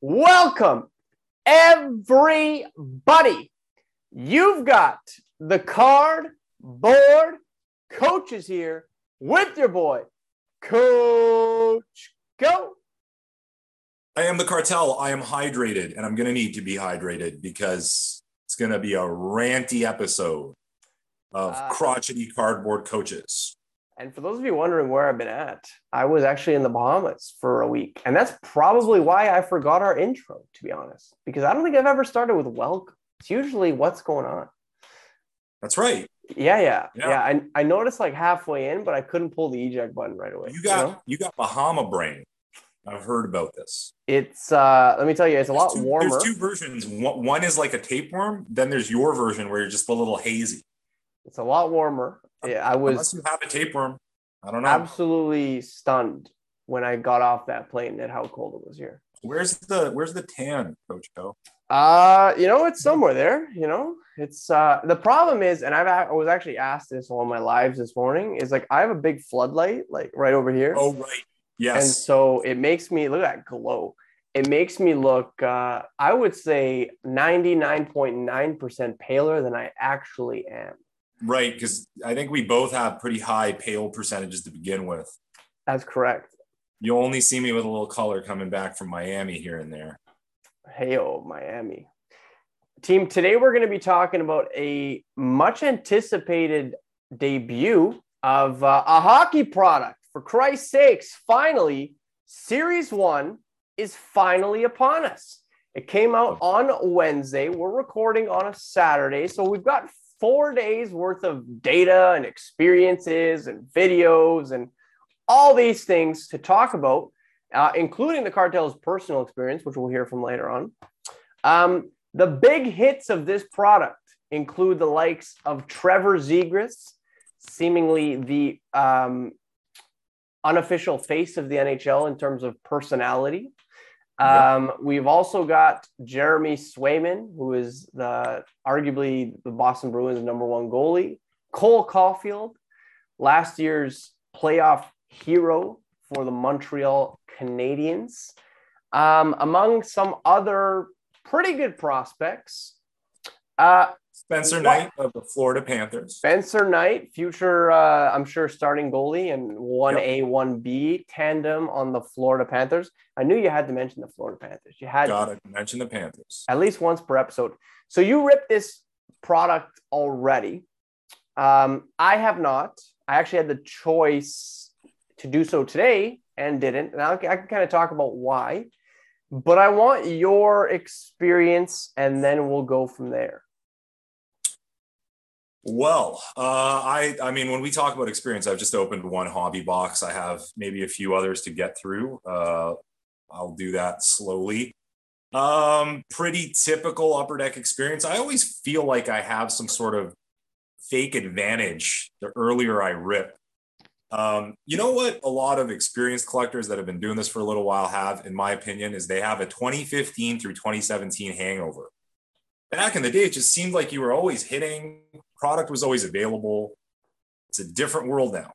welcome everybody. You've got the card board coaches here with your boy, Coach Koe. I am the cartel. I am hydrated, and I'm going to need to be hydrated because it's going to be a ranty episode of Uh, crotchety cardboard coaches. And for those of you wondering where I've been at, I was actually in the Bahamas for a week. And that's probably why I forgot our intro, to be honest, because I don't think I've ever started with welcome. It's usually what's going on. That's right. Yeah, yeah, Yeah. yeah. I, I noticed like halfway in, but I couldn't pull the eject button right away. You got know? you got Bahama brain. I've heard about this. It's uh let me tell you, it's a lot two, warmer. There's two versions. One, one is like a tapeworm. Then there's your version where you're just a little hazy. It's a lot warmer. Yeah, I was Unless you have a tapeworm, I don't know. absolutely stunned when I got off that plane at how cold it was here. Where's the Where's the tan, Coach Koe? Uh, you know, it's somewhere there. You know, it's uh the problem is, and I've I was actually asked this on my lives this morning. Is like I have a big floodlight like right over here, Oh right, yes. and so it makes me look at that glow. It makes me look, uh, I would say, ninety nine point nine percent paler than I actually am. Right, because I think we both have pretty high pale percentages to begin with. That's correct. You only see me with a little color coming back from Miami here and there. Hey, oh, Miami. Team, today we're going to be talking about a much anticipated debut of uh, a hockey product. For Christ's sakes, finally, Series 1 is finally upon us. It came out on Wednesday. We're recording on a Saturday. So we've got four days worth of data and experiences and videos and all these things to talk about uh, including the cartel's personal experience, which we'll hear from later on. Um, the big hits of this product include the likes of Trevor Zegras, seemingly the um, unofficial face of the NHL in terms of personality. Um, We've also got Jeremy Swayman, who is the arguably the Boston Bruins' number one goalie. Cole Caufield, last year's playoff hero for the Montreal Canadiens, um, among some other pretty good prospects. Uh, Spencer? Knight of the Florida Panthers. Spencer Knight, future, uh, I'm sure, starting goalie and 1A, 1B tandem on the Florida Panthers. I knew you had to mention the Florida Panthers. You had Gotta mention the Panthers. at least once per episode. So you ripped this product already. Um, I have not. I actually had the choice to do so today and didn't. And I, I can kind of talk about why, but I want your experience and then we'll go from there. Well, uh, I I mean, when we talk about experience, I've just opened one hobby box. I have maybe a few others to get through. Uh, I'll do that slowly. Um, pretty typical upper deck experience. I always feel like I have some sort of fake advantage the earlier I rip. Um, you know what? A lot of experienced collectors that have been doing this for a little while have, in my opinion, is they have a 2015 through 2017 hangover back in the day, it just seemed like you were always hitting, product was always available. It's a different world now.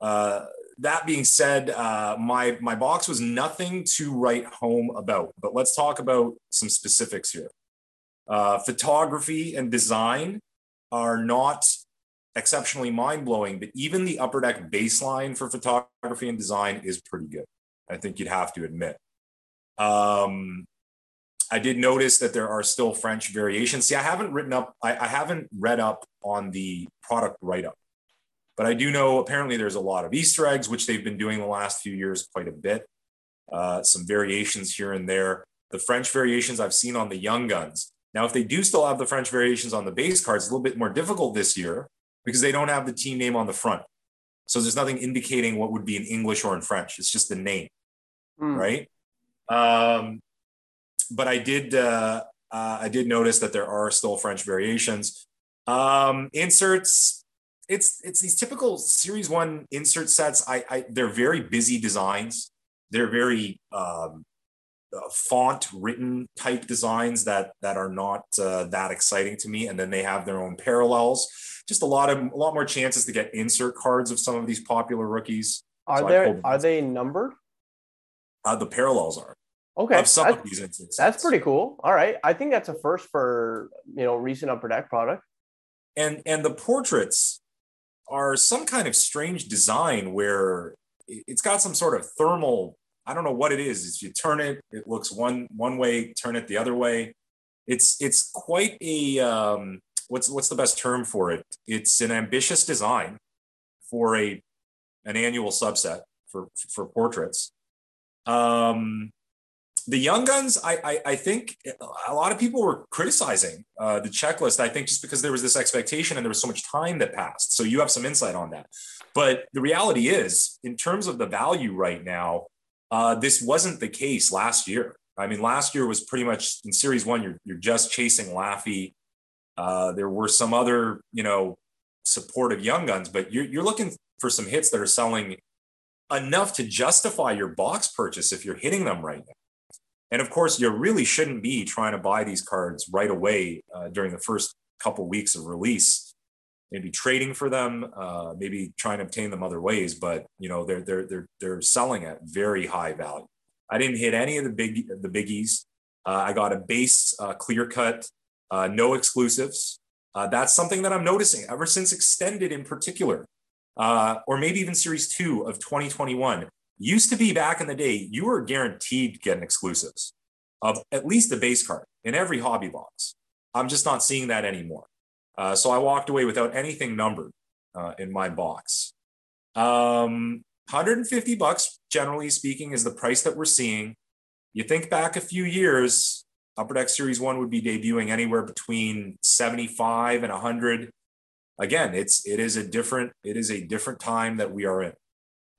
Uh, that being said, uh, my my box was nothing to write home about, but let's talk about some specifics here. Uh, photography and design are not exceptionally mind blowing, but even the upper deck baseline for photography and design is pretty good. I think you'd have to admit. Um, I did notice that there are still French variations. See, I haven't written up, I, I haven't read up on the product write up, but I do know apparently there's a lot of Easter eggs, which they've been doing the last few years quite a bit. Uh, some variations here and there. The French variations I've seen on the Young Guns. Now, if they do still have the French variations on the base cards, it's a little bit more difficult this year because they don't have the team name on the front. So there's nothing indicating what would be in English or in French. It's just the name Hmm. right? Um, but I did uh, uh, I did notice that there are still French variations. Um, inserts, it's it's these typical Series One insert sets. I, I they're very busy designs. They're very um, uh, font written type designs that that are not uh, that exciting to me. And then they have their own parallels. Just a lot of a lot more chances to get insert cards of some of these popular rookies. Are So there are they numbered? Uh, the parallels are. Okay, of some that's, of these instances. that's pretty cool. All right, I think that's a first for you know recent upper deck product. and and the portraits are some kind of strange design where it- it's got some sort of thermal i don't know what it is if you turn it it looks one one way turn it the other way it's it's quite a um what's what's the best term for it it's an ambitious design for a an annual subset for for portraits um the young guns, I, I, I think a lot of people were criticizing uh, the checklist. I think just because there was this expectation and there was so much time that passed. So you have some insight on that. But the reality is, in terms of the value right now, uh, this wasn't the case last year. I mean, last year was pretty much in Series One. You're you're just chasing Laffy. Uh, there were some other you know supportive young guns, but you're you're looking for some hits that are selling enough to justify your box purchase if you're hitting them right now. And of course, you really shouldn't be trying to buy these cards right away uh, during the first couple weeks of release. Maybe trading for them, uh, maybe trying to obtain them other ways, but you know they're they're they're they're selling at very high value. I didn't hit any of the big the biggies. Uh, I got a base uh, clear cut, uh, no exclusives. Uh, that's something that I'm noticing ever since extended in particular, or maybe even series two of 2021 used to be back in the day, you were guaranteed getting exclusives of at least the base card in every hobby box. I'm just not seeing that anymore. Uh, so I walked away without anything numbered uh, in my box. Um, 150 bucks, generally speaking, is the price that we're seeing. You think back a few years, Upper Deck Series 1 would be debuting anywhere between 75 and 100. Again, it's it is a different it is a different time that we are in.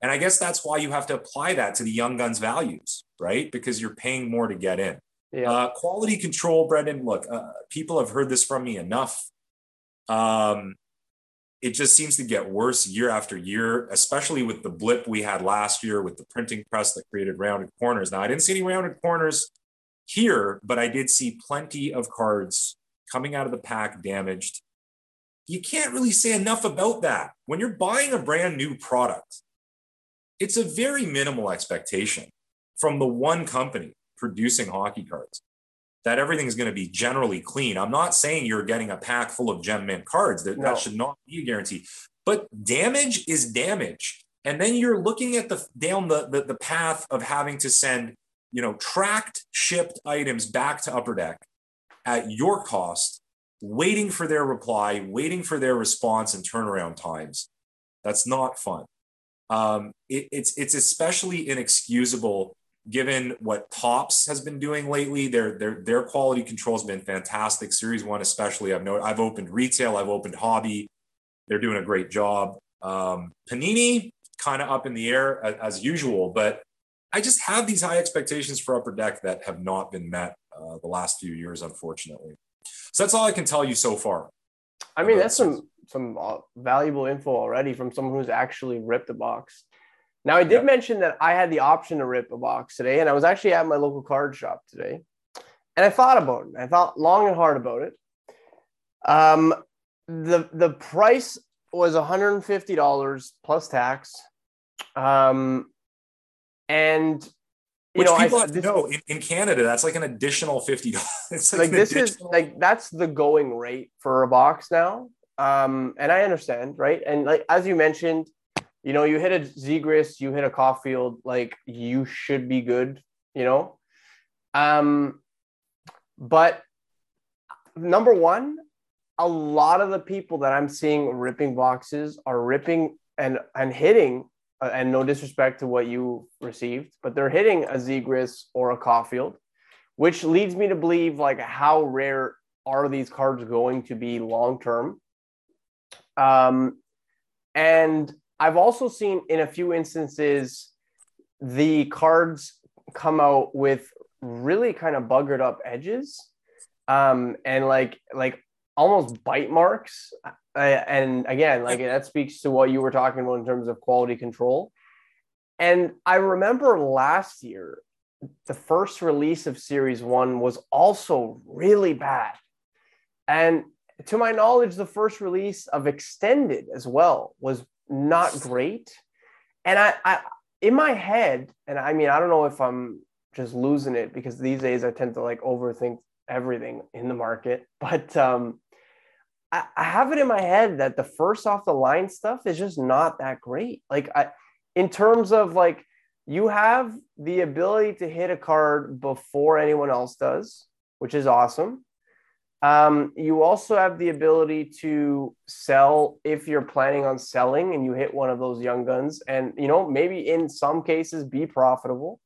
And I guess that's why you have to apply that to the young guns values, right? Because you're paying more to get in. Yeah. Uh, quality control, Brendan. Look, uh, people have heard this from me enough. Um, it just seems to get worse year after year, especially with the blip we had last year with the printing press that created rounded corners. Now, I didn't see any rounded corners here, but I did see plenty of cards coming out of the pack damaged. You can't really say enough about that. When you're buying a brand new product, it's a very minimal expectation from the one company producing hockey cards that everything's going to be generally clean. I'm not saying you're getting a pack full of gem mint cards. That, No. that should not be a guarantee. But damage is damage. And then you're looking at the down the, the, the path of having to send, you know, tracked shipped items back to Upper Deck at your cost, waiting for their reply, waiting for their response and turnaround times. That's not fun. Um, it, it's it's especially inexcusable given what Topps has been doing lately. Their their their quality control has been fantastic. Series one, especially. I've known I've opened retail, I've opened hobby. They're doing a great job. Um, Panini kind of up in the air as, as usual, but I just have these high expectations for Upper Deck that have not been met uh, the last few years, unfortunately. So that's all I can tell you so far. I mean, that's some some uh, valuable info already from someone who's actually ripped a box. Now, I did mention that I had the option to rip a box today, and I was actually at my local card shop today, and I thought about it. I thought long and hard about it. Um, the the price was one hundred and fifty dollars plus tax, um, and you Which know, people I, have to this- know in, in Canada, that's like an additional fifty dollars. Like, like this is like that's the going rate for a box now um and i understand right? And like as you mentioned you know you hit a zegras you hit a caufield like you should be good you know? Um but number one a lot of the people that i'm seeing ripping boxes are ripping and and hitting uh, and no disrespect to what you received but they're hitting a zegras or a caufield which leads me to believe like how rare are these cards going to be long term um and i've also seen in a few instances the cards come out with really kind of buggered up edges. Um and like like almost bite marks. And again like that speaks to what you were talking about in terms of quality control. And i remember last year the first release of series one was also really bad. And to my knowledge the first release of extended as well was not great and i, I in my head and i mean i don't know if i'm just losing it because these days I tend to like overthink everything in the market. But um, I, I have it in my head that the first off the line stuff is just not that great. Like I, in terms of like you have the ability to hit a card before anyone else does, which is awesome. Um, you also have the ability to sell if you're planning on selling and you hit one of those young guns, and you know maybe in some cases be profitable.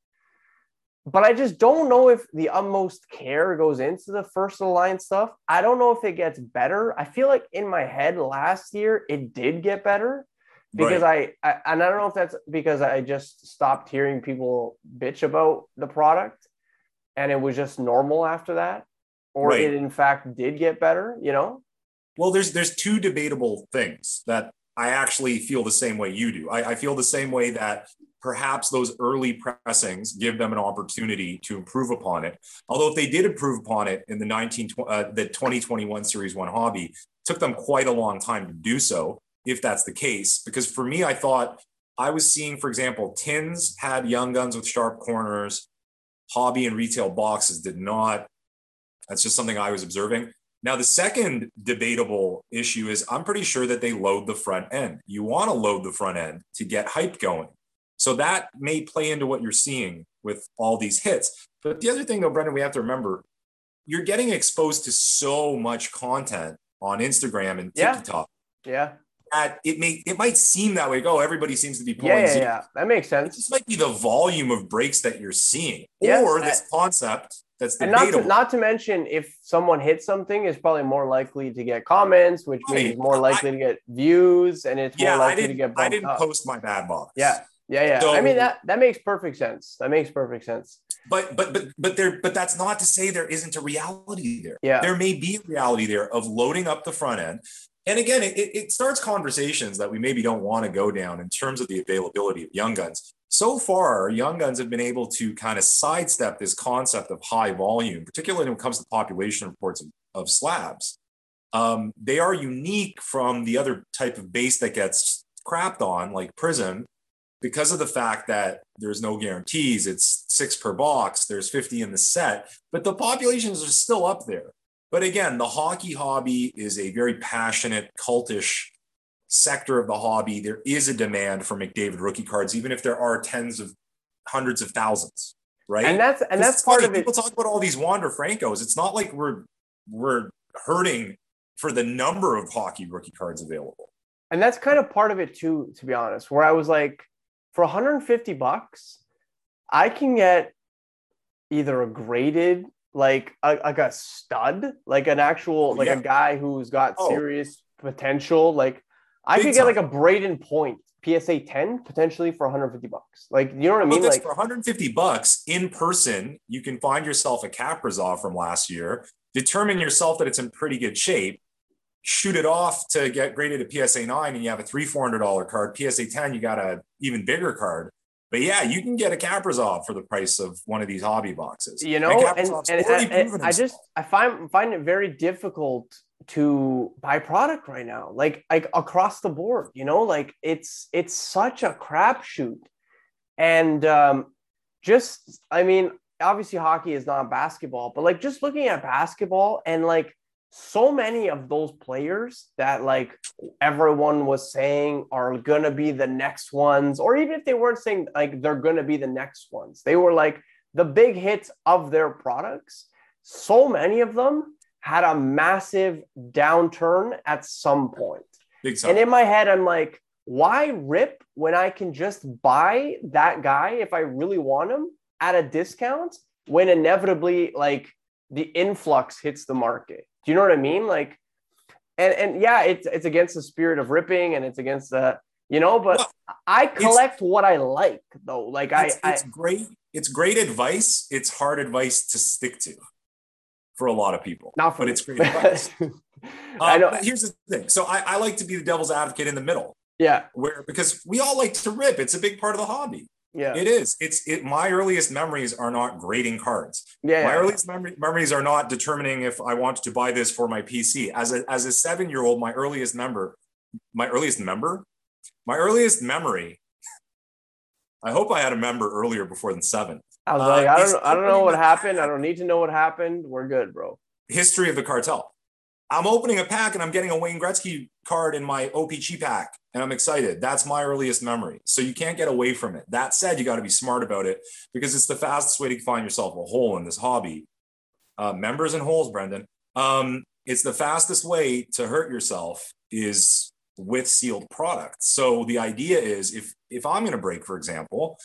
But I just don't know if the utmost care goes into the first line stuff. I don't know if it gets better. I feel like in my head last year it did get better because right. I, I and I don't know if that's because I just stopped hearing people bitch about the product and it was just normal after that or right. it in fact did get better, you know? Well, there's there's two debatable things that I actually feel the same way you do. I, I feel the same way that perhaps those early pressings give them an opportunity to improve upon it. Although if they did improve upon it in the 19 uh, the 2021 Series 1 hobby, took them quite a long time to do so if that's the case because for me I thought I was seeing for example tins had young guns with sharp corners, hobby and retail boxes did not that's just something I was observing. Now, the second debatable issue is I'm pretty sure that they load the front end. You want to load the front end to get hype going. So that may play into what you're seeing with all these hits. But the other thing, though, Brendan, we have to remember you're getting exposed to so much content on Instagram and TikTok. Yeah. yeah. That it may it might seem that way. Go, oh, everybody seems to be pulling. Yeah, yeah, yeah. that makes sense. It just might be the volume of breaks that you're seeing, yeah, or this concept that's and not to, not to mention if someone hits something is probably more likely to get comments which right. means more likely I, to get views and it's yeah, more likely to get I didn't up. post my bad box. Yeah. Yeah, yeah. So, I mean that that makes perfect sense. That makes perfect sense. But but but but there but that's not to say there isn't a reality there. Yeah. There may be a reality there of loading up the front end. And again, it, it starts conversations that we maybe don't want to go down in terms of the availability of young guns so far, Young Guns have been able to kind of sidestep this concept of high volume, particularly when it comes to population reports of, of slabs. Um, they are unique from the other type of base that gets crapped on, like Prizm, because of the fact that there's no guarantees. It's six per box, there's 50 in the set, but the populations are still up there. But again, the hockey hobby is a very passionate, cultish sector of the hobby, there is a demand for McDavid rookie cards, even if there are tens of hundreds of thousands, right? And that's and that's part funny. of it. People talk about all these Wander Francos. It's not like we're we're hurting for the number of hockey rookie cards available. And that's kind of part of it too, to be honest, where I was like, for 150 bucks, I can get either a graded like a, like a stud, like an actual like yeah. a guy who's got oh. serious potential, like I could get time. like a Brayden Point PSA 10 potentially for 150 bucks. Like, you know what I mean? Like for 150 bucks in person, you can find yourself a Kaprizov from last year, determine yourself that it's in pretty good shape, shoot it off to get graded a PSA 9 and you have a three, $400 card. PSA 10, you got a even bigger card. But yeah, you can get a Kaprizov for the price of one of these hobby boxes. You know, and, and, and, and I just I find find it very difficult to buy product right now, like like across the board. You know, like it's it's such a crapshoot, and um, just I mean, obviously hockey is not basketball, but like just looking at basketball and like so many of those players that like everyone was saying are gonna be the next ones, or even if they weren't saying like they're gonna be the next ones, they were like the big hits of their products. So many of them had a massive downturn at some point. And in my head, I'm like, why rip when I can just buy that guy if I really want him at a discount when inevitably like the influx hits the market? Do you know what I mean? Like, and and yeah, it's it's against the spirit of ripping and it's against the you know, but well, I collect what I like though. Like it's, I, it's I, great. It's great advice. It's hard advice to stick to for a lot of people. Not for but me. it's great advice. I know. Um, here's the thing. So I, I like to be the devil's advocate in the middle. Yeah. Where because we all like to rip. It's a big part of the hobby. Yeah. It is. It's it. My earliest memories are not grading cards. Yeah. My yeah. earliest memory, memories are not determining if I want to buy this for my PC. As a as a seven year old, my earliest member, my earliest member, my earliest memory. I hope I had a member earlier before than seven. I was Uh, like, I don't, I don't know what happened. I don't need to know what happened. We're good, bro. History of the cartel. I'm opening a pack and I'm getting a Wayne Gretzky card in my OPC pack, and I'm excited. That's my earliest memory. So you can't get away from it. That said, you got to be smart about it because it's the fastest way to find yourself a hole in this hobby. Uh, members and holes, Brendan. Um, it's the fastest way to hurt yourself is with sealed products. So the idea is if if I'm going to break, for example,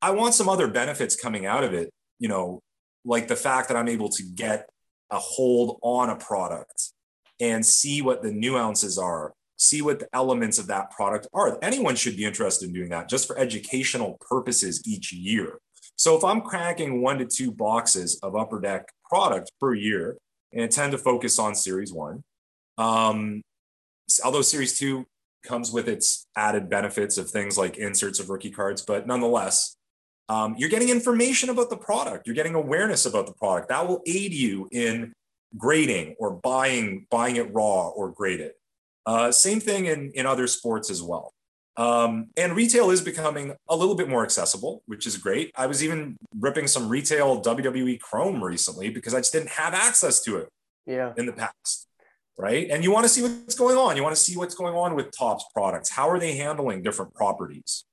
I want some other benefits coming out of it. You know, like the fact that I'm able to get a hold on a product and see what the nuances are, see what the elements of that product are. Anyone should be interested in doing that just for educational purposes each year. So if I'm cracking one to two boxes of upper deck product per year, and I tend to focus on series one, um, although series two comes with its added benefits of things like inserts of rookie cards, but nonetheless, um, you're getting information about the product. You're getting awareness about the product. That will aid you in grading or buying buying it raw or graded. Uh, same thing in in other sports as well. Um, and retail is becoming a little bit more accessible, which is great. I was even ripping some retail WWE Chrome recently because I just didn't have access to it Yeah. in the past. Right. And you want to see what's going on. You want to see what's going on with Topps products. How are they handling different properties?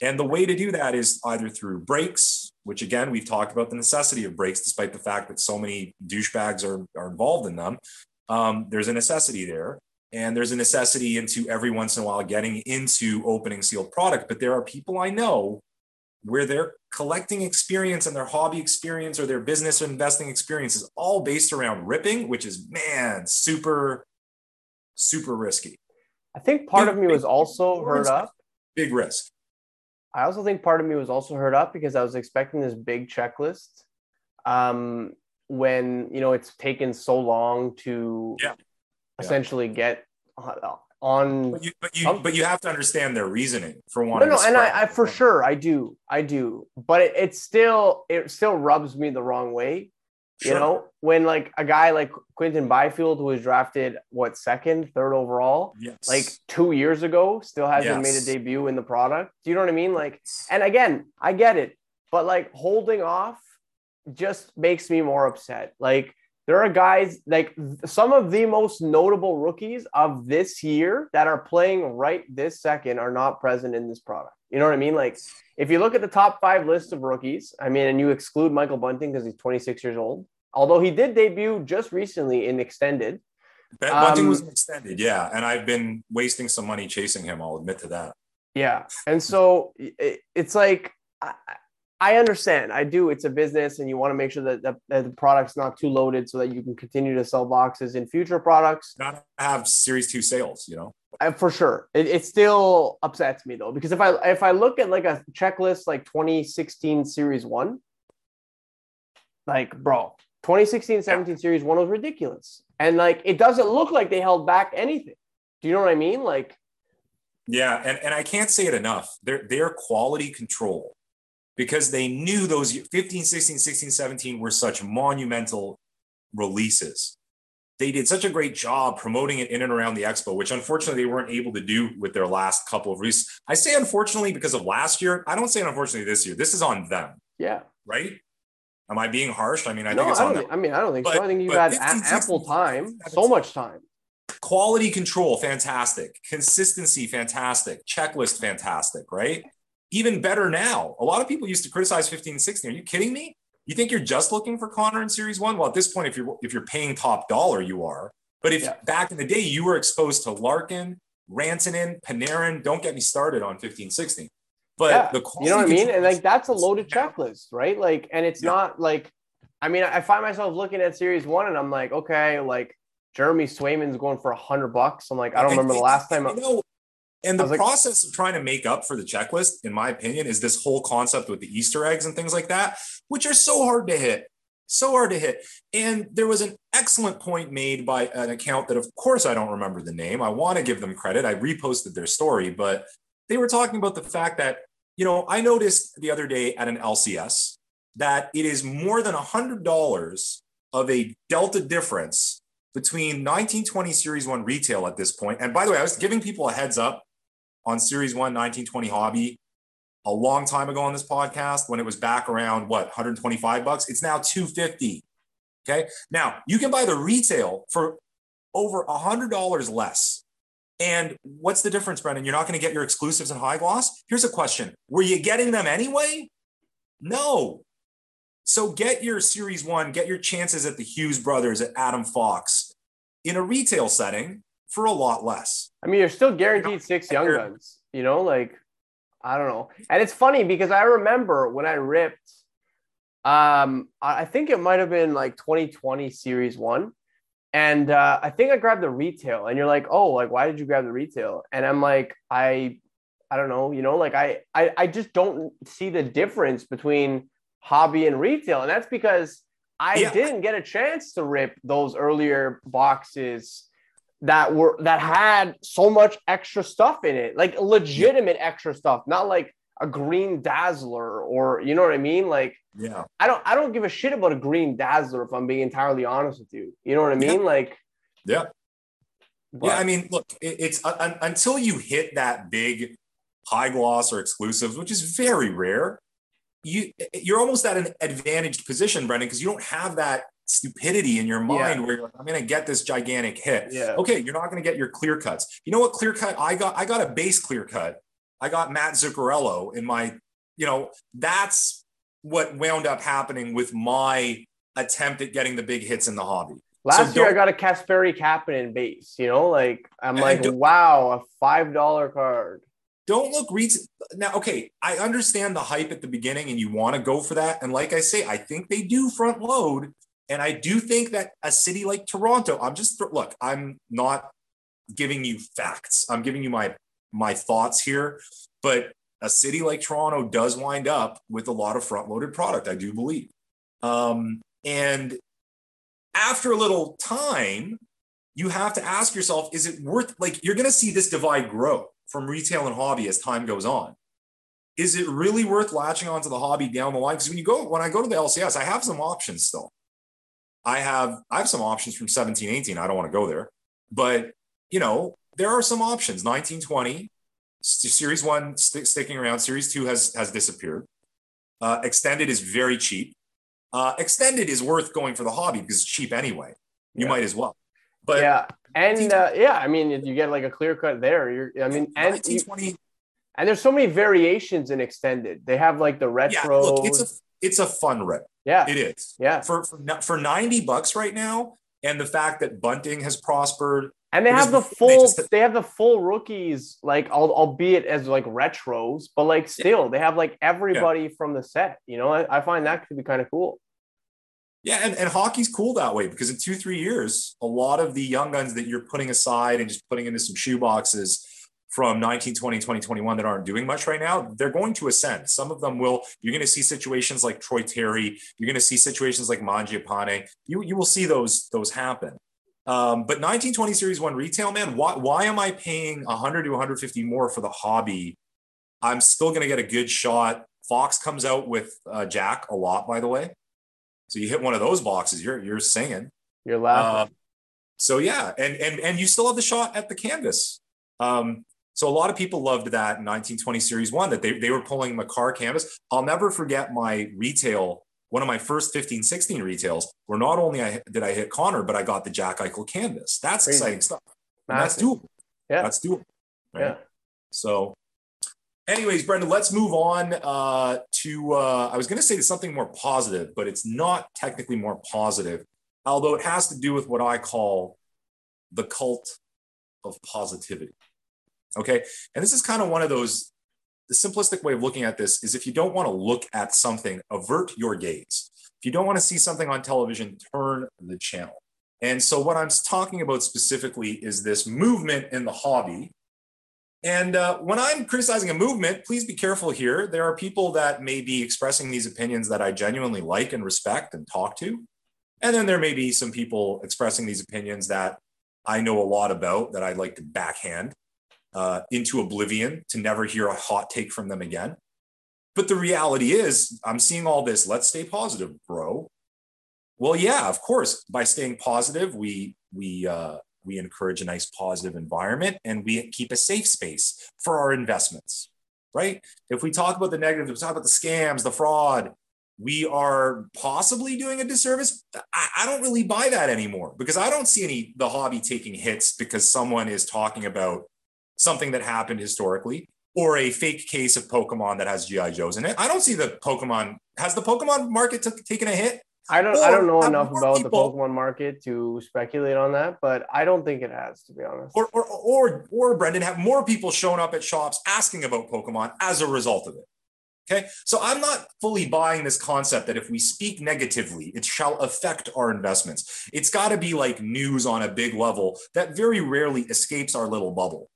And the way to do that is either through breaks, which again, we've talked about the necessity of breaks, despite the fact that so many douchebags are, are involved in them. Um, there's a necessity there. And there's a necessity into every once in a while getting into opening sealed product. But there are people I know where their collecting experience and their hobby experience or their business or investing experience is all based around ripping, which is, man, super, super risky. I think part Big- of me was also big hurt up. Big risk. I also think part of me was also hurt up because I was expecting this big checklist. Um, when you know it's taken so long to Yeah. Yeah. essentially get uh, on. But you, but you, but you have to understand their reasoning for one No, wanting. no, and I, I for sure I do, I do, but it, it still it still rubs me the wrong way. You know, when like a guy like Quinton Byfield, who was drafted what second, third overall, yes. like two years ago, still hasn't made a debut in the product. Do you know what I mean? Like, and again, I get it, but like holding off just makes me more upset. Like, there are guys like some of the most notable rookies of this year that are playing right this second are not present in this product. You know what I mean? Like, if you look at the top five list of rookies, I mean, and you exclude Michael Bunting because he's 26 years old, although he did debut just recently in extended. Ben Bunting um, was extended, yeah, and I've been wasting some money chasing him. I'll admit to that. Yeah. And so it, it's like, I, I understand. I do. It's a business and you want to make sure that the, that the product's not too loaded so that you can continue to sell boxes in future products. Gotta have Series Two sales, you know. Uh, for sure. It, it still upsets me though, because if I, if I look at like a checklist, like 2016 series one, like bro, 2016, 17 series one was ridiculous. And like, it doesn't look like they held back anything. Do you know what I mean? Like, Yeah, and, and I can't say it enough. Their their quality control, because they knew those 15, 16, 16, 17 were such monumental releases. They did such a great job promoting it in and around the expo, which unfortunately they weren't able to do with their last couple of releases. I say unfortunately because of last year. I don't say unfortunately this year. This is on them, yeah. right? Am I being harsh? I mean, I no, think it's I on them. I mean, I don't think so. I think you've had 15, a- ample 16, time, 17. so much time. quality control fantastic consistency fantastic checklist fantastic right even better now a lot of people used to criticize 15 16 are you kidding me you think you're just looking for connor in series one well at this point if you're if you're paying top dollar you are but if Yeah. back in the day you were exposed to larkin rantanen panarin don't get me started on 15 16 but yeah, the you know what I mean, and like that's a loaded checklist, right? Like, and it's Yeah. not like, I mean, I find myself looking at series one, and I'm like, okay, like Jeremy Swayman's going for a hundred bucks. I'm like, I don't And- remember the last time. you know, and the like- process of trying to make up for the checklist, in my opinion, is this whole concept with the Easter eggs and things like that, which are so hard to hit. So hard to hit. And there was an excellent point made by an account that, of course, I don't remember the name. I want to give them credit. I reposted their story, but they were talking about the fact that, you know, I noticed the other day at an LCS that it is more than $100 of a delta difference between 1920 Series 1 retail at this point. And by the way, I was giving people a heads up on Series 1 1920 hobby a long time ago on this podcast when it was back around what 125 bucks. It's now 250. Okay. Now you can buy the retail for over a hundred dollars less. And what's the difference, Brendan? You're not going to get your exclusives in high gloss. Here's a question: Were you getting them anyway? No. So get your Series One, get your chances at the Hughes brothers, at Adam Fox, in a retail setting for a lot less. I mean, you're still guaranteed six young guns. You know, like I don't know. And it's funny because I remember when I ripped, um, I think it might have been like 2020 Series One, and uh, I think I grabbed the retail. And you're like, oh, like why did you grab the retail? And I'm like, I, I don't know. You know, like I, I, I just don't see the difference between hobby and retail, and that's because I yeah. didn't get a chance to rip those earlier boxes that were that had so much extra stuff in it, like legitimate extra stuff, not like a green dazzler or you know what I mean? Like, yeah, I don't I don't give a shit about a green dazzler if I'm being entirely honest with you. You know what I mean? Yeah. Like, yeah, but, yeah. I mean, look, it, it's uh, until you hit that big high gloss or exclusives, which is very rare. You you're almost at an advantaged position, Brendan, because you don't have that stupidity in your mind yeah. where you're like, I'm going to get this gigantic hit. Yeah. Okay, you're not going to get your clear cuts. You know what clear cut I got? I got a base clear cut. I got Matt Zuccarello in my, you know, that's what wound up happening with my attempt at getting the big hits in the hobby. Last so year I got a Kasperi Kapanen base, you know, like I'm like, wow, a five dollar card. Don't look reads now. Okay, I understand the hype at the beginning, and you want to go for that. And like I say, I think they do front load and I do think that a city like Toronto, I'm just look, I'm not giving you facts. I'm giving you my my thoughts here, but a city like Toronto does wind up with a lot of front loaded product, I do believe. Um, and after a little time, you have to ask yourself, is it worth like you're going to see this divide grow from retail and hobby as time goes on? Is it really worth latching onto the hobby down the line? Because when you go, when I go to the LCS, I have some options still. I have I have some options from 17, 18. I don't want to go there, but you know there are some options. 1920 series one st- sticking around. Series two has has disappeared. Uh, extended is very cheap. Uh, extended is worth going for the hobby because it's cheap anyway. You yeah. might as well. But yeah, and uh, yeah, I mean, you get like a clear cut there. You're, I mean, and 1920. and there's so many variations in extended. They have like the retro. Yeah, look, it's a it's a fun rip. Yeah, it is. Yeah, for for, for ninety bucks right now, and the fact that bunting has prospered, and they have the full, they, just, they, have the full rookies, like albeit as like retros, but like still yeah. they have like everybody yeah. from the set. You know, I, I find that could be kind of cool. Yeah, and, and hockey's cool that way because in two, three years, a lot of the young guns that you're putting aside and just putting into some shoe boxes from 1920, 2021 that aren't doing much right now, they're going to ascend. Some of them will. You're going to see situations like Troy Terry. You're going to see situations like Mangiapane. You, you will see those, those happen. Um, but 1920 Series 1 retail, man, why, why am I paying 100 to 150 more for the hobby? I'm still going to get a good shot. Fox comes out with uh, Jack a lot, by the way. So you hit one of those boxes, you're you're singing. You're laughing. Uh, so yeah, and and and you still have the shot at the canvas. Um, so a lot of people loved that 1920 Series One that they, they were pulling Makar canvas. I'll never forget my retail, one of my first 15, 16 retails, where not only I, did I hit Connor, but I got the Jack Eichel canvas. That's Crazy. exciting stuff. that's doable. Yeah. That's doable. Right? Yeah. So anyways, Brendan, let's move on uh, to, uh, I was going to say something more positive, but it's not technically more positive, although it has to do with what I call the cult of positivity. Okay. And this is kind of one of those, the simplistic way of looking at this is if you don't want to look at something, avert your gaze. If you don't want to see something on television, turn the channel. And so, what I'm talking about specifically is this movement in the hobby. And uh, when I'm criticizing a movement, please be careful here. There are people that may be expressing these opinions that I genuinely like and respect and talk to. And then there may be some people expressing these opinions that I know a lot about that I'd like to backhand uh, into oblivion to never hear a hot take from them again. But the reality is, I'm seeing all this. Let's stay positive, bro. Well, yeah, of course. By staying positive, we we uh, we encourage a nice positive environment and we keep a safe space for our investments, right? If we talk about the negatives, if we talk about the scams, the fraud, we are possibly doing a disservice. I, I, don't really buy that anymore because I don't see any the hobby taking hits because someone is talking about something that happened historically or a fake case of Pokemon that has GI Joes in it. I don't see the Pokemon has the Pokemon market t- taken a hit. I don't. Or I don't know enough about people, the Pokemon market to speculate on that, but I don't think it has, to be honest. Or, or, or, or Brendan, have more people shown up at shops asking about Pokemon as a result of it. Okay. So I'm not fully buying this concept that if we speak negatively, it shall affect our investments. It's got to be like news on a big level that very rarely escapes our little bubble.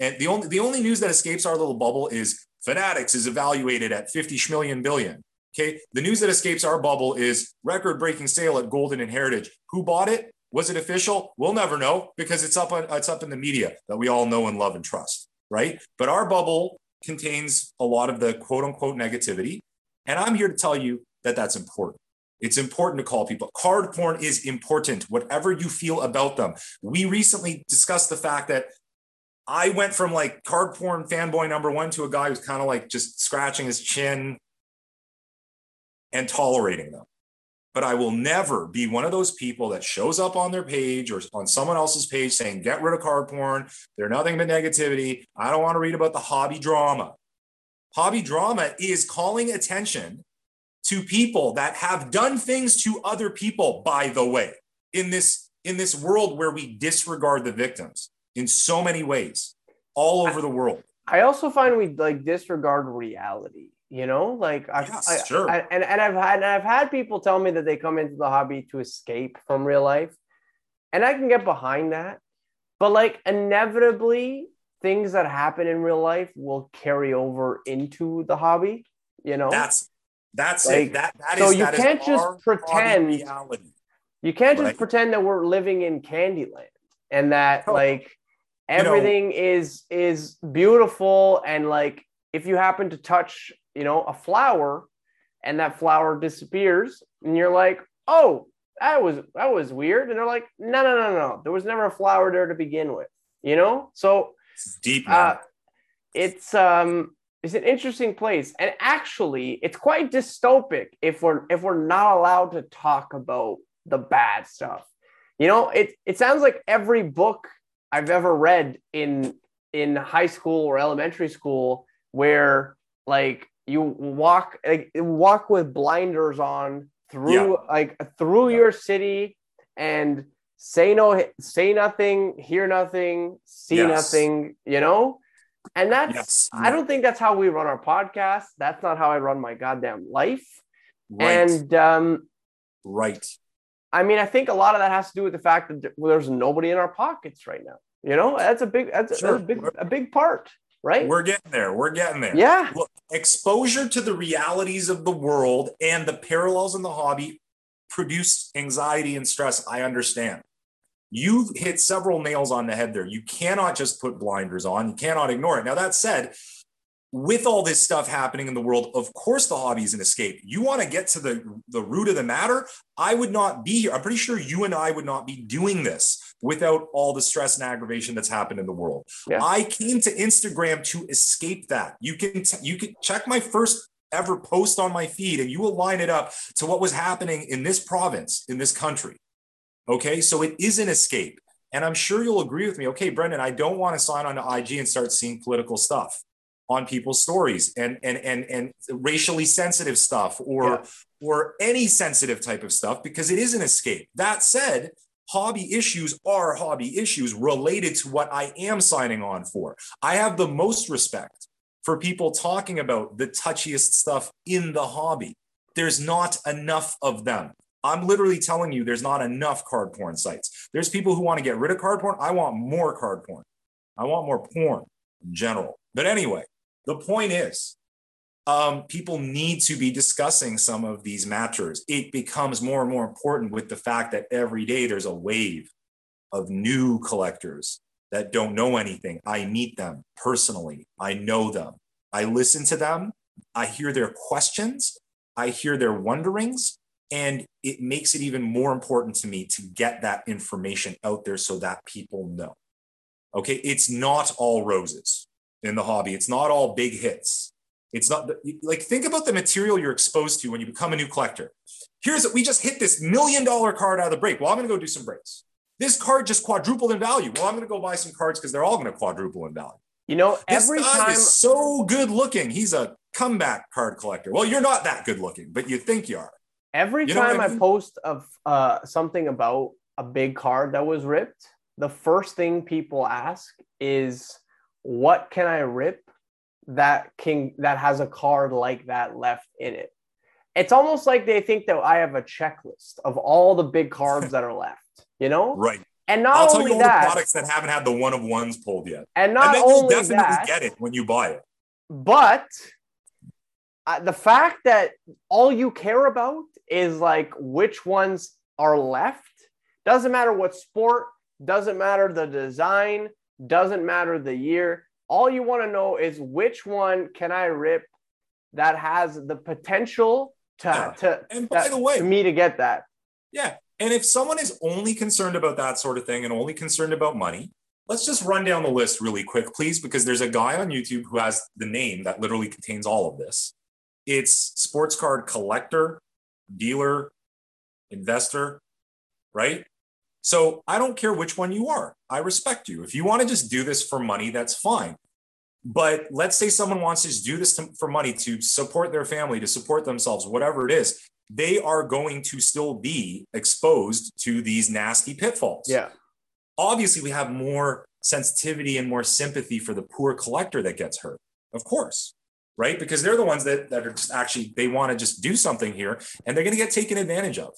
And the only the only news that escapes our little bubble is Fanatics is evaluated at 50 million billion. Okay. The news that escapes our bubble is record breaking sale at Goldin and Heritage. Who bought it? Was it official? We'll never know because it's up on it's up in the media that we all know and love and trust. Right. But our bubble contains a lot of the quote unquote negativity. And I'm here to tell you that that's important. It's important to call people. Card porn is important, whatever you feel about them. We recently discussed the fact that I went from like card porn fanboy number one to a guy who's kind of like just scratching his chin and tolerating them but I will never be one of those people that shows up on their page or on someone else's page saying, get rid of card porn. They're nothing but negativity. I don't want to read about the hobby drama. Hobby drama is calling attention to people that have done things to other people, by the way, in this, in this world where we disregard the victims in so many ways all over the world. I also find we like disregard reality you know like I've, yes, I, sure. I, and, and i've had and i've had people tell me that they come into the hobby to escape from real life and i can get behind that but like inevitably things that happen in real life will carry over into the hobby you know that's that's like, it that, that so is, you can't just pretend you can't just right. pretend that we're living in candyland and that oh. like everything you know, is is beautiful and like if you happen to touch you know, a flower and that flower disappears and you're like, oh, that was that was weird. And they're like, no, no, no, no. There was never a flower there to begin with, you know? So it's deep. Uh, it's um it's an interesting place. And actually it's quite dystopic if we're if we're not allowed to talk about the bad stuff. You know, it it sounds like every book I've ever read in in high school or elementary school where like you walk like walk with blinders on through yeah. like through yeah. your city and say no say nothing hear nothing see yes. nothing you know and that's yes. i don't think that's how we run our podcast that's not how i run my goddamn life right. and um right i mean i think a lot of that has to do with the fact that there's nobody in our pockets right now you know that's a big that's, sure. that's a big a big part right? We're getting there. We're getting there. Yeah. Look, exposure to the realities of the world and the parallels in the hobby produce anxiety and stress. I understand. You've hit several nails on the head there. You cannot just put blinders on. You cannot ignore it. Now, that said, with all this stuff happening in the world, of course the hobby is an escape. You want to get to the, the root of the matter. I would not be here. I'm pretty sure you and I would not be doing this without all the stress and aggravation that's happened in the world. Yeah. I came to Instagram to escape that. You can t- you can check my first ever post on my feed and you will line it up to what was happening in this province, in this country. Okay? So it is an escape. And I'm sure you'll agree with me. Okay, Brendan, I don't want to sign on to IG and start seeing political stuff on people's stories and and and and racially sensitive stuff or yeah. or any sensitive type of stuff because it is an escape. That said, hobby issues are hobby issues related to what I am signing on for. I have the most respect for people talking about the touchiest stuff in the hobby. There's not enough of them. I'm literally telling you, there's not enough card porn sites. There's people who want to get rid of card porn. I want more card porn. I want more porn in general. But anyway, the point is, um, people need to be discussing some of these matters. It becomes more and more important with the fact that every day there's a wave of new collectors that don't know anything. I meet them personally, I know them, I listen to them, I hear their questions, I hear their wonderings. And it makes it even more important to me to get that information out there so that people know. Okay, it's not all roses in the hobby. It's not all big hits. It's not like think about the material you're exposed to when you become a new collector. Here's we just hit this million dollar card out of the break. Well, I'm going to go do some breaks. This card just quadrupled in value. Well, I'm going to go buy some cards because they're all going to quadruple in value. You know, every this guy time is so good looking. He's a comeback card collector. Well, you're not that good looking, but you think you are. Every you time I, mean? I, post of uh, something about a big card that was ripped, the first thing people ask is, "What can I rip that can that has a card like that left in it?" It's almost like they think that I have a checklist of all the big cards that are left. You know, right? And not I'll tell only you all that, the products that haven't had the one of ones pulled yet. And not and then only you'll definitely that, get it when you buy it. But uh, the fact that all you care about is like which ones are left doesn't matter what sport, doesn't matter the design, doesn't matter the year. All you want to know is which one can I rip that has the potential to, yeah. to, and by the way, to me to get that. Yeah. And if someone is only concerned about that sort of thing and only concerned about money, let's just run down the list really quick, please, because there's a guy on YouTube who has the name that literally contains all of this. It's sports card collector, dealer, investor, right? So I don't care which one you are. I respect you. If you want to just do this for money, that's fine. But let's say someone wants to just do this to, for money to support their family, to support themselves, whatever it is, they are going to still be exposed to these nasty pitfalls. Yeah. Obviously, we have more sensitivity and more sympathy for the poor collector that gets hurt. Of course right? Because they're the ones that, that are just actually, they want to just do something here and they're going to get taken advantage of.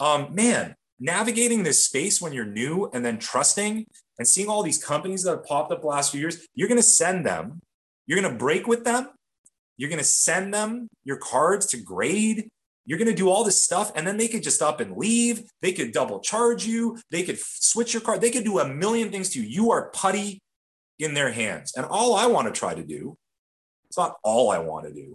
Um, man, navigating this space when you're new and then trusting and seeing all these companies that have popped up the last few years, you're going to send them, you're going to break with them, you're going to send them your cards to grade. You're going to do all this stuff, and then they could just up and leave. They could double charge you. They could switch your card. They could do a million things to you. You are putty in their hands. And all I want to try to do it's not all I want to do.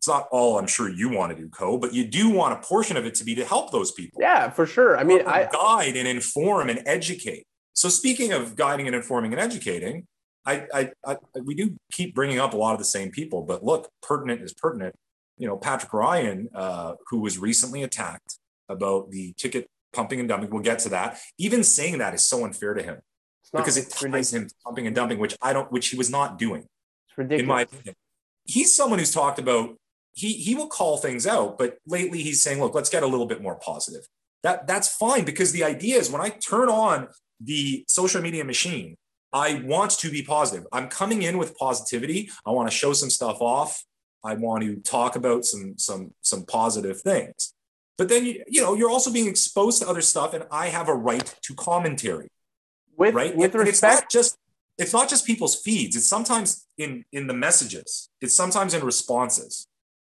It's not all I'm sure you want to do, Koe, but you do want a portion of it to be to help those people. Yeah, for sure. I mean, I guide and inform and educate. So speaking of guiding and informing and educating, I, I, I, we do keep bringing up a lot of the same people, but look, pertinent is pertinent. You know, Patrick Ryan, uh, who was recently attacked about the ticket pumping and dumping. We'll get to that. Even saying that is so unfair to him because it ties ridiculous. him to pumping and dumping, which I don't, which he was not doing. It's ridiculous. In my opinion. He's someone who's talked about he he will call things out, but lately he's saying, look, let's get a little bit more positive. That that's fine because the idea is when I turn on the social media machine, I want to be positive. I'm coming in with positivity. I want to show some stuff off. I want to talk about some some some positive things. But then you, you know you're also being exposed to other stuff, and I have a right to commentary. With right, with and, respect, it's not just it's not just people's feeds it's sometimes in in the messages it's sometimes in responses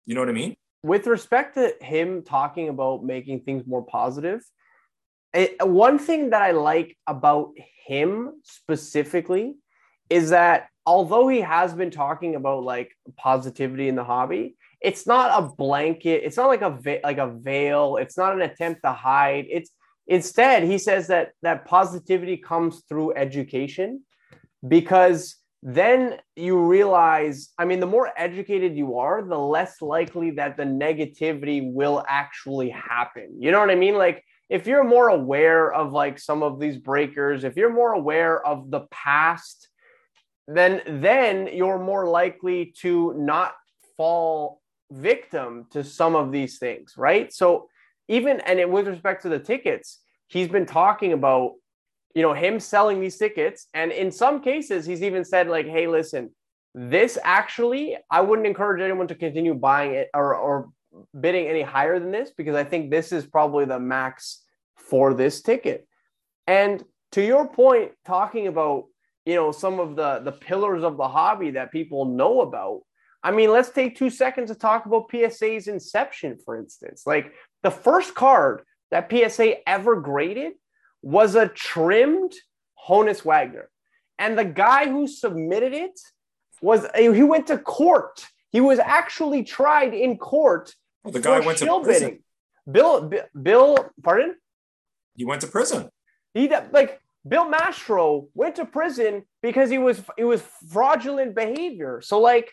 you know what i mean? With respect to him talking about making things more positive it, one thing that i like about him specifically is that although he has been talking about like positivity in the hobby it's not a blanket it's not like a like a veil it's not an attempt to hide. It's instead he says that that positivity comes through education because then you realize i mean the more educated you are the less likely that the negativity will actually happen. You know what i mean? Like if you're more aware of like some of these breakers if you're more aware of the past then then you're more likely to not fall victim to some of these things right? So even and it, with respect to the tickets he's been talking about you know, him selling these tickets. And in some cases, he's even said, like, hey, listen, this actually, I wouldn't encourage anyone to continue buying it or, or bidding any higher than this because I think this is probably the max for this ticket. And to your point, talking about, you know, some of the the pillars of the hobby that people know about. I mean, let's take two seconds to talk about PSA's inception, for instance. Like the first card that PSA ever graded was a trimmed Honus Wagner. And the guy who submitted it was he went to court. He was actually tried in court. Well, the guy went to prison. Bidding. Bill, Bill, pardon? He went to prison. He like Bill Mastro went to prison because he was it was fraudulent behavior. So like,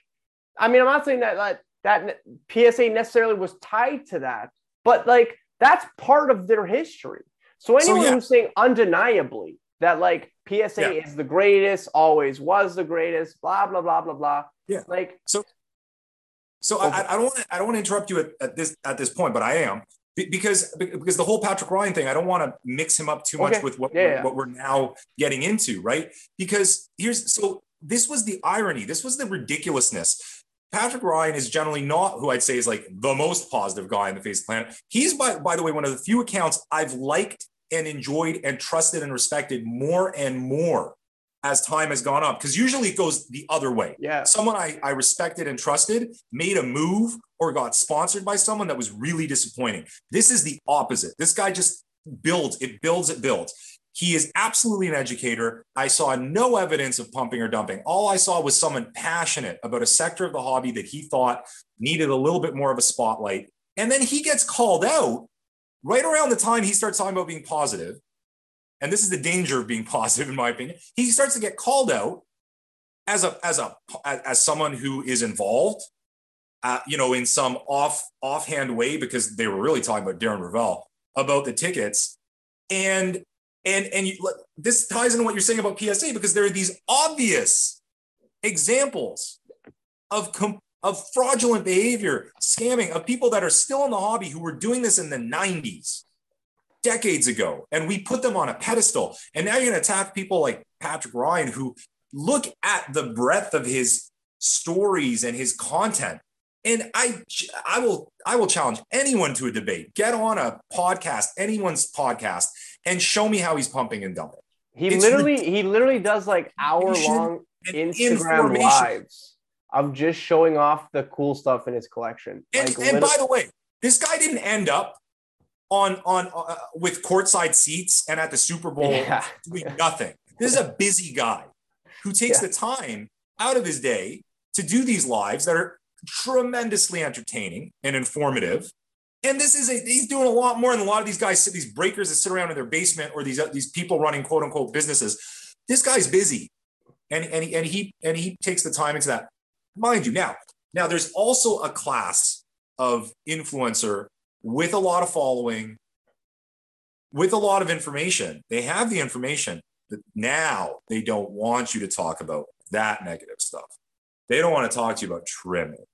I mean, I'm not saying that that that PSA necessarily was tied to that, but like that's part of their history. So anyone so, yeah. who's saying undeniably that like PSA yeah. is the greatest, always was the greatest, blah blah blah blah blah. Yeah. Like so. So okay. I, I, don't want to I don't want to interrupt you at, at, this at this point, but I am because because the whole Patrick Ryan thing, I don't want to mix him up too much with what yeah, yeah. what we're now getting into, right? Because here's so this was the irony, this was the ridiculousness. Patrick Ryan is generally not who I'd say is like the most positive guy on the face of the planet. He's by by the way one of the few accounts I've liked and enjoyed and trusted and respected more and more as time has gone on because usually it goes the other way. Yeah. Someone I, I respected and trusted made a move or got sponsored by someone that was really disappointing. This is the opposite. This guy just builds, it builds, it builds. He is absolutely an educator. I saw no evidence of pumping or dumping. All I saw was someone passionate about a sector of the hobby that he thought needed a little bit more of a spotlight. And then he gets called out right around the time he starts talking about being positive and this is the danger of being positive, in my opinion. He starts to get called out as a as a as someone who is involved, uh, you know, in some off offhand way because they were really talking about Darren Rovell about the tickets, and and and you, this ties into what you're saying about PSA because there are these obvious examples of com- of fraudulent behavior, scamming of people that are still in the hobby who were doing this in the 90s decades ago and we put them on a pedestal. And now you're going to attack people like Patrick Ryan who look at the breadth of his stories and his content. And I I will I will challenge anyone to a debate. Get on a podcast, anyone's podcast, and show me how he's pumping and dumping. He it's literally he literally does like hour long Instagram lives of just showing off the cool stuff in his collection. And, like, and by the way, this guy didn't end up on on uh, with courtside seats and at the Super Bowl yeah. doing nothing. This is a busy guy who takes yeah. the time out of his day to do these lives that are tremendously entertaining and informative. And this is a he's doing a lot more than a lot of these guys, these breakers that sit around in their basement or these uh, these people running quote unquote businesses. This guy's busy, and and he, and he and he takes the time into that. Mind you, now now there's also a class of influencer with a lot of following, with a lot of information. They have the information, but now they don't want you to talk about that negative stuff. They don't want to talk to you about trimming.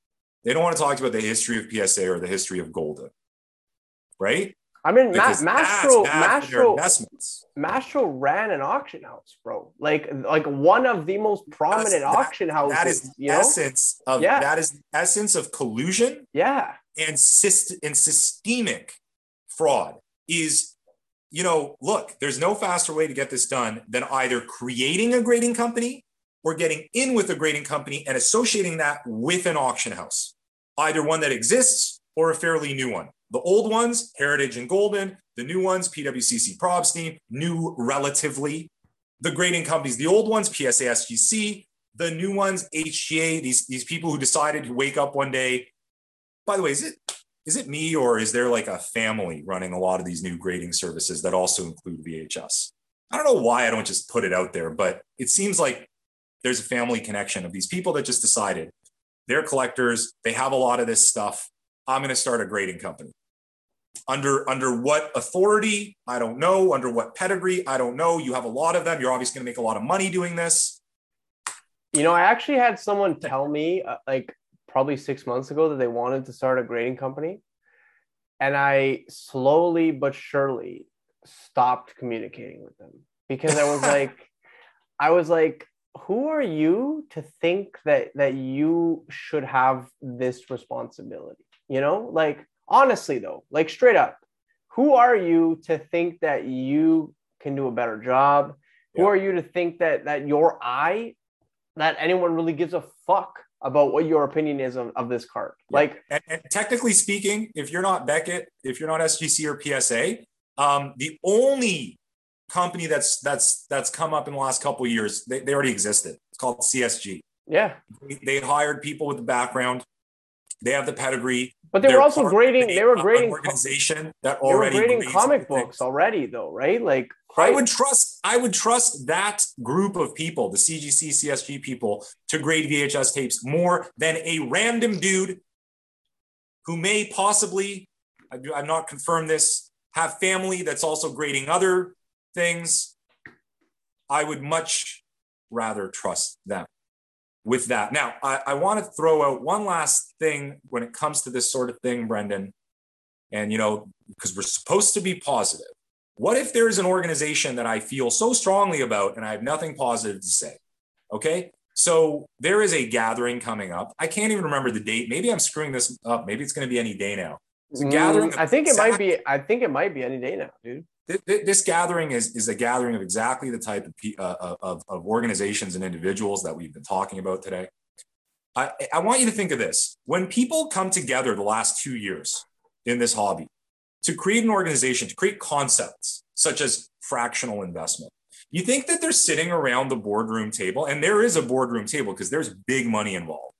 They don't want to talk to you about the history of PSA or the history of Goldin, right? I mean, Ma- Mastro, Mastro, Mastro ran an auction house, bro. Like, like one of the most prominent that, auction houses. That is the essence know? of yeah. that is essence of collusion. Yeah, and syst- and systemic fraud is, you know, look, there's no faster way to get this done than either creating a grading company or getting in with a grading company and associating that with an auction house, either one that exists or a fairly new one. The old ones, Heritage and Goldin. The new ones, PWCC Probstein, new relatively. The grading companies, the old ones, PSA SGC. The new ones, HGA. These these people who decided to wake up one day. By the way, is it is it me or is there like a family running a lot of these new grading services that also include VHS? I don't know why I don't just put it out there, but it seems like there's a family connection of these people that just decided they're collectors. They have a lot of this stuff. I'm going to start a grading company. Under under what authority? I don't know. Under what pedigree? I don't know. You have a lot of them. You're obviously going to make a lot of money doing this. You know, I actually had someone tell me uh, like probably 6 months ago that they wanted to start a grading company. And I slowly but surely stopped communicating with them because I was like I was like who are you to think that that you should have this responsibility you know, like honestly though, like straight up, who are you to think that you can do a better job? Who are you to think that that your eye, that anyone really gives a fuck about what your opinion is of, of this card? Yeah. Like, and, and, technically speaking, if you're not Beckett, if you're not SGC or PSA, um, the only company that's that's that's come up in the last couple years, they, they already existed. It's called CSG. Yeah, they hired people with the background they have the pedigree. But they were also grading. They were grading organization that already grading comic books already, though, right? Like I would trust I would trust that group of people, the CGC CSG people, to grade VHS tapes more than a random dude who may possibly, I'm not confirmed this, have family that's also grading other things. I would much rather trust them with that. Now, I, I want to throw out one last thing when it comes to this sort of thing, Brendan. And, you know, because we're supposed to be positive. What if there's an organization that I feel so strongly about and I have nothing positive to say? Okay. So there is a gathering coming up. I can't even remember the date. Maybe I'm screwing this up. Maybe it's going to be any day now. A gathering. Mm, I think it might be. I think it might be any day now, dude. This gathering is, is a gathering of exactly the type of, uh, of, of organizations and individuals that we've been talking about today. I, I want you to think of this. When people come together the last two years in this hobby to create an organization, to create concepts such as fractional investment, you think that they're sitting around the boardroom table, and there is a boardroom table because there's big money involved.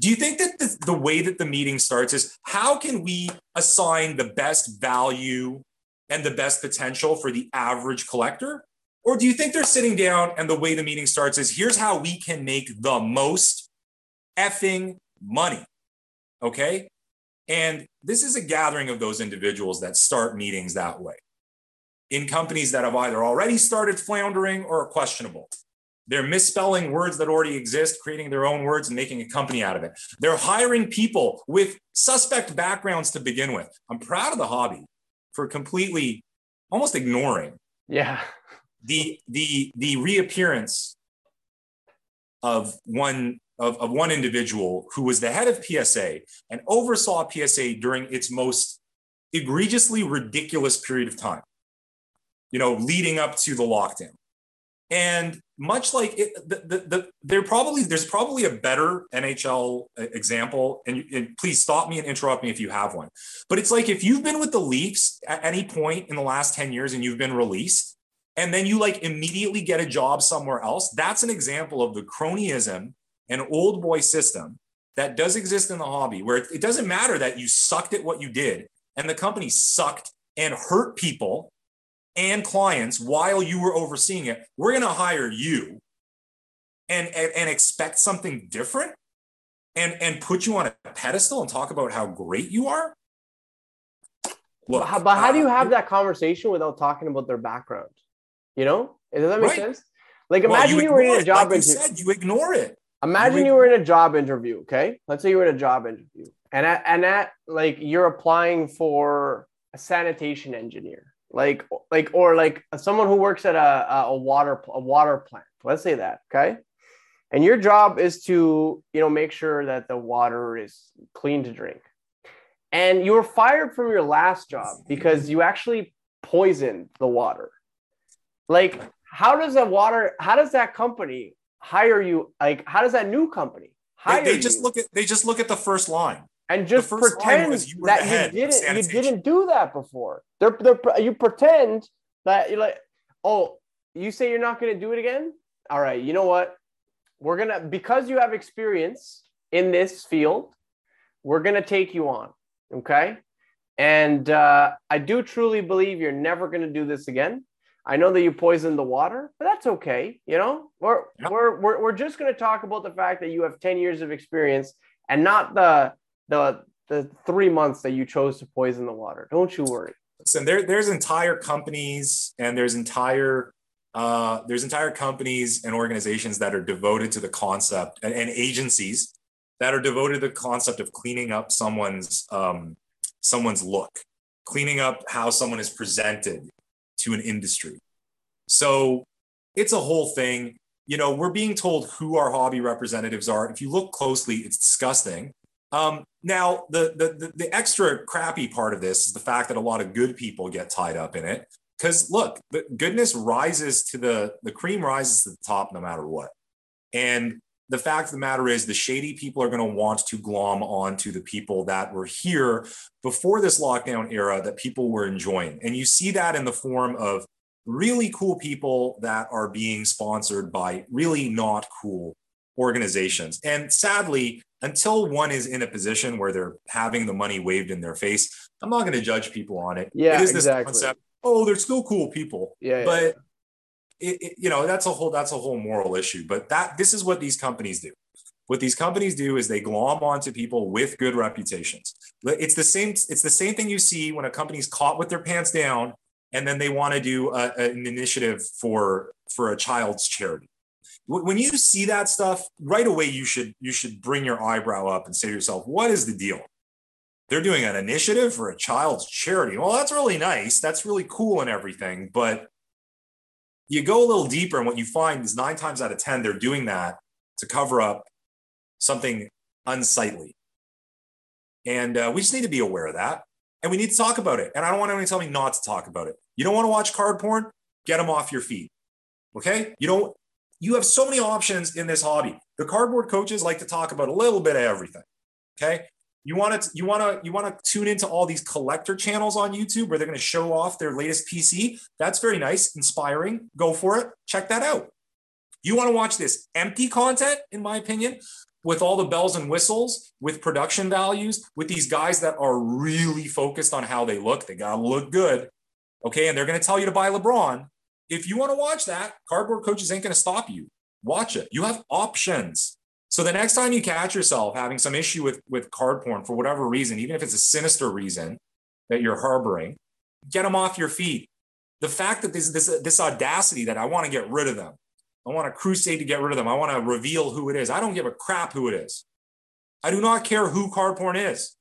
Do you think that the, the, way that the meeting starts is how can we assign the best value and the best potential for the average collector? Or do you think they're sitting down and the way the meeting starts is here's how we can make the most effing money? Okay. And this is a gathering of those individuals that start meetings that way in companies that have either already started floundering or are questionable. They're misspelling words that already exist, creating their own words and making a company out of it. They're hiring people with suspect backgrounds to begin with. I'm proud of the hobby for completely almost ignoring yeah. the the the reappearance of one of, of one individual who was the head of PSA and oversaw PSA during its most egregiously ridiculous period of time you know leading up to the lockdown and much like it, the, the, the, there probably there's probably a better NHL example, and, and, please stop me and interrupt me if you have one. But it's like if you've been with the Leafs at any point in the last ten years and you've been released, and then you like immediately get a job somewhere else. That's an example of the cronyism and old boy system that does exist in the hobby, where it, it doesn't matter that you sucked at what you did and the company sucked and hurt people and clients while you were overseeing it, we're going to hire you and, and, and expect something different and, and put you on a pedestal and talk about how great you are. Look, but, how, but how do you uh, have that conversation without talking about their background? You know, does that make right. sense? Like imagine well, you, you, were in a job like interview. You said you ignore it. Imagine you, you were in a job interview. Okay, let's say you were in a job interview, and at, and at like you're applying for a sanitation engineer like like or like someone who works at a, a water a water plant. Let's say that okay? And your job is to you know make sure that the water is clean to drink. And you were fired from your last job because you actually poisoned the water. Like how does that water how does that company hire you? Like how does that new company hire they, they just you? look at they just look at the first line and just pretend you that you didn't you didn't do that before. They're, they're, you pretend that you're like, oh, you say you're not going to do it again. All right, you know what? We're gonna because you have experience in this field, we're gonna take you on. Okay, and uh, I do truly believe you're never going to do this again. I know that you poisoned the water, but that's okay. You know, we're we're, we're we're just going to talk about the fact that you have 10 years of experience and not the the the three months that you chose to poison the water. Don't you worry. Listen, there, there's entire companies and there's entire uh, there's entire companies and organizations that are devoted to the concept and, and, agencies that are devoted to the concept of cleaning up someone's um, someone's look, cleaning up how someone is presented to an industry. So it's a whole thing. You know, we're being told who our hobby representatives are. If you look closely, it's disgusting. Um, now, the, the, the extra crappy part of this is the fact that a lot of good people get tied up in it. Because look, the goodness rises to the the cream rises to the top no matter what. And the fact of the matter is, the shady people are going to want to glom onto the people that were here before this lockdown era that people were enjoying. And you see that in the form of really cool people that are being sponsored by really not cool organizations. And sadly, until one is in a position where they're having the money waved in their face, I'm not going to judge people on it. Yeah, it is exactly. this concept oh, they're still cool people. Yeah, but yeah. It, it, you know that's a whole that's a whole moral issue. But that this is what these companies do. What these companies do is they glom onto people with good reputations. It's the same. It's the same thing you see when a company's caught with their pants down, and then they want to do a, an initiative for for a child's charity. When you see that stuff, right away you should you should bring your eyebrow up and say to yourself, "What is the deal?" They're doing an initiative for a child's charity. Well, that's really nice. That's really cool and everything, but you go a little deeper, and what you find is nine times out of ten they're doing that to cover up something unsightly. And uh, we just need to be aware of that. And we need to talk about it. And I don't want anyone to tell me not to talk about it. You don't want to watch card porn? Get them off your feet. Okay? You don't, you have so many options in this hobby. The cardboard coaches like to talk about a little bit of everything. Okay. You want to, you want to, you want to tune into all these collector channels on YouTube where they're going to show off their latest PC. That's very nice, inspiring. Go for it. Check that out. You want to watch this empty content, in my opinion, with all the bells and whistles, with production values, with these guys that are really focused on how they look. They got to look good. Okay. And they're going to tell you to buy LeBron. If you want to watch that, cardboard coaches ain't going to stop you. Watch it. You have options. So the next time you catch yourself having some issue with, with card porn for whatever reason, even if it's a sinister reason that you're harboring, get them off your feet. The fact that this, this, this audacity that I want to get rid of them, I want a crusade to get rid of them. I want to reveal who it is. I don't give a crap who it is. I do not care who card porn is.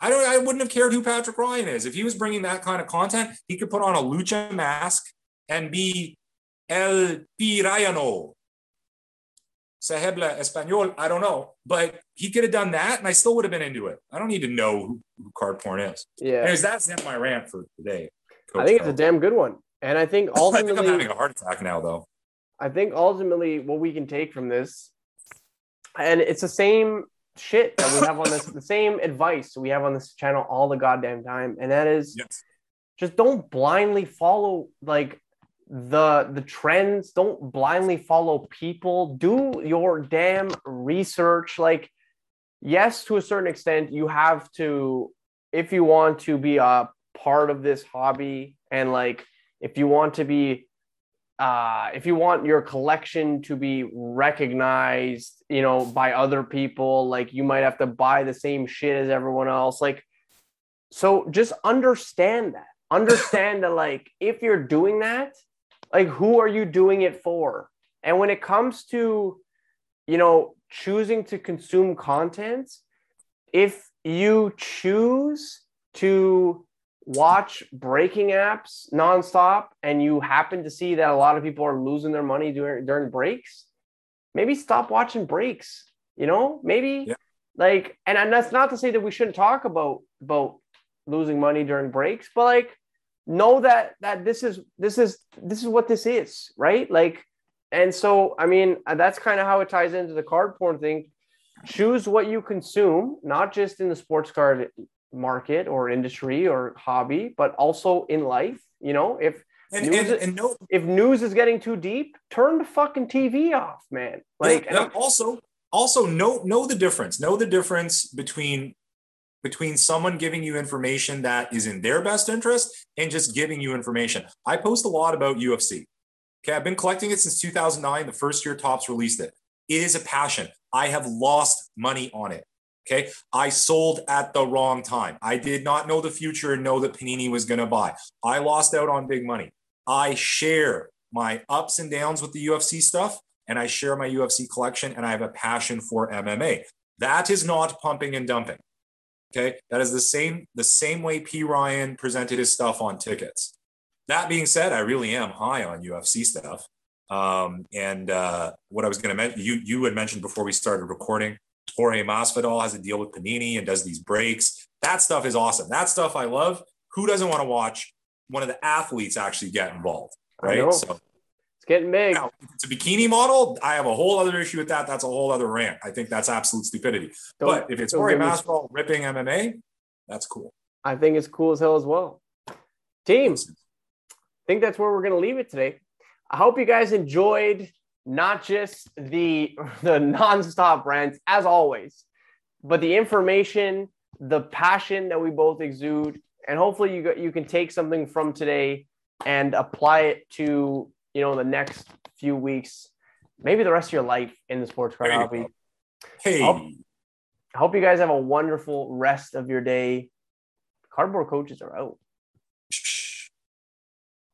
I don't. I wouldn't have cared who Patrick Ryan is if he was bringing that kind of content. He could put on a lucha mask and be El Pirayano. Se habla español. I don't know, but he could have done that, and I still would have been into it. I don't need to know who, who card porn is. Yeah. Anyways, that's my rant for today. I think it's a damn good one. And I think I ultimately, think I'm having a heart attack now, though. I think ultimately what we can take from this, and it's the same shit that we have on this, the same advice we have on this channel all the goddamn time, and that is Yes. just don't blindly follow like the the trends. Don't blindly follow people. Do your damn research. Like, yes, to a certain extent, you have to if you want to be a part of this hobby and like if you want to be uh, if you want your collection to be recognized, you know, by other people, like you might have to buy the same shit as everyone else. Like, so just understand that. Understand that, like, if you're doing that, like, who are you doing it for? And when it comes to, you know, choosing to consume content, if you choose to watch breaking apps nonstop and you happen to see that a lot of people are losing their money during during breaks, maybe stop watching breaks. You know, maybe Yeah. like, and, and that's not to say that we shouldn't talk about about losing money during breaks, but like know that that this is this is this is what this is, right? Like, and so I mean uh, that's kind of how it ties into the card porn thing. Choose what you consume, not just in the sports card market or industry or hobby, but also in life. You know, if And, News and, and no, if news is getting too deep, turn the fucking TV off, man. Like, yeah. also also know know the difference know the difference between between someone giving you information that is in their best interest and just giving you information. I post a lot about ufc okay i've been collecting it since 2009 the first year Topps released it. It is a passion. I have lost money on it. Okay i sold at the wrong time. I did not know the future and know that panini was going to buy. I lost out on big money. I share my ups and downs with the ufc stuff and I share my UFC collection and I have a passion for MMA. That is not pumping and dumping. Okay. That is the same, the same way P. Ryan presented his stuff on tickets. That being said, I really am high on UFC stuff. Um, and uh, what I was going to mention, you you had mentioned before we started recording, Jorge Masvidal has a deal with Panini and does these breaks. That stuff is awesome. That stuff I love. Who doesn't want to watch one of the athletes actually get involved? Right. So it's getting big. now, if it's a bikini model, I have a whole other issue with that. That's a whole other rant. I think that's absolute stupidity. Don't- but if it's me- Masvidal ripping MMA, that's cool. I think it's cool as hell as well. Teams, I think that's where we're going to leave it today. I hope you guys enjoyed not just the the nonstop rants as always, but the information, the passion that we both exude, and hopefully you you can take something from today and apply it to you know the next few weeks, maybe the rest of your life in the sports car hobby. Hey, I hope you guys have a wonderful rest of your day. Cardboard coaches are out.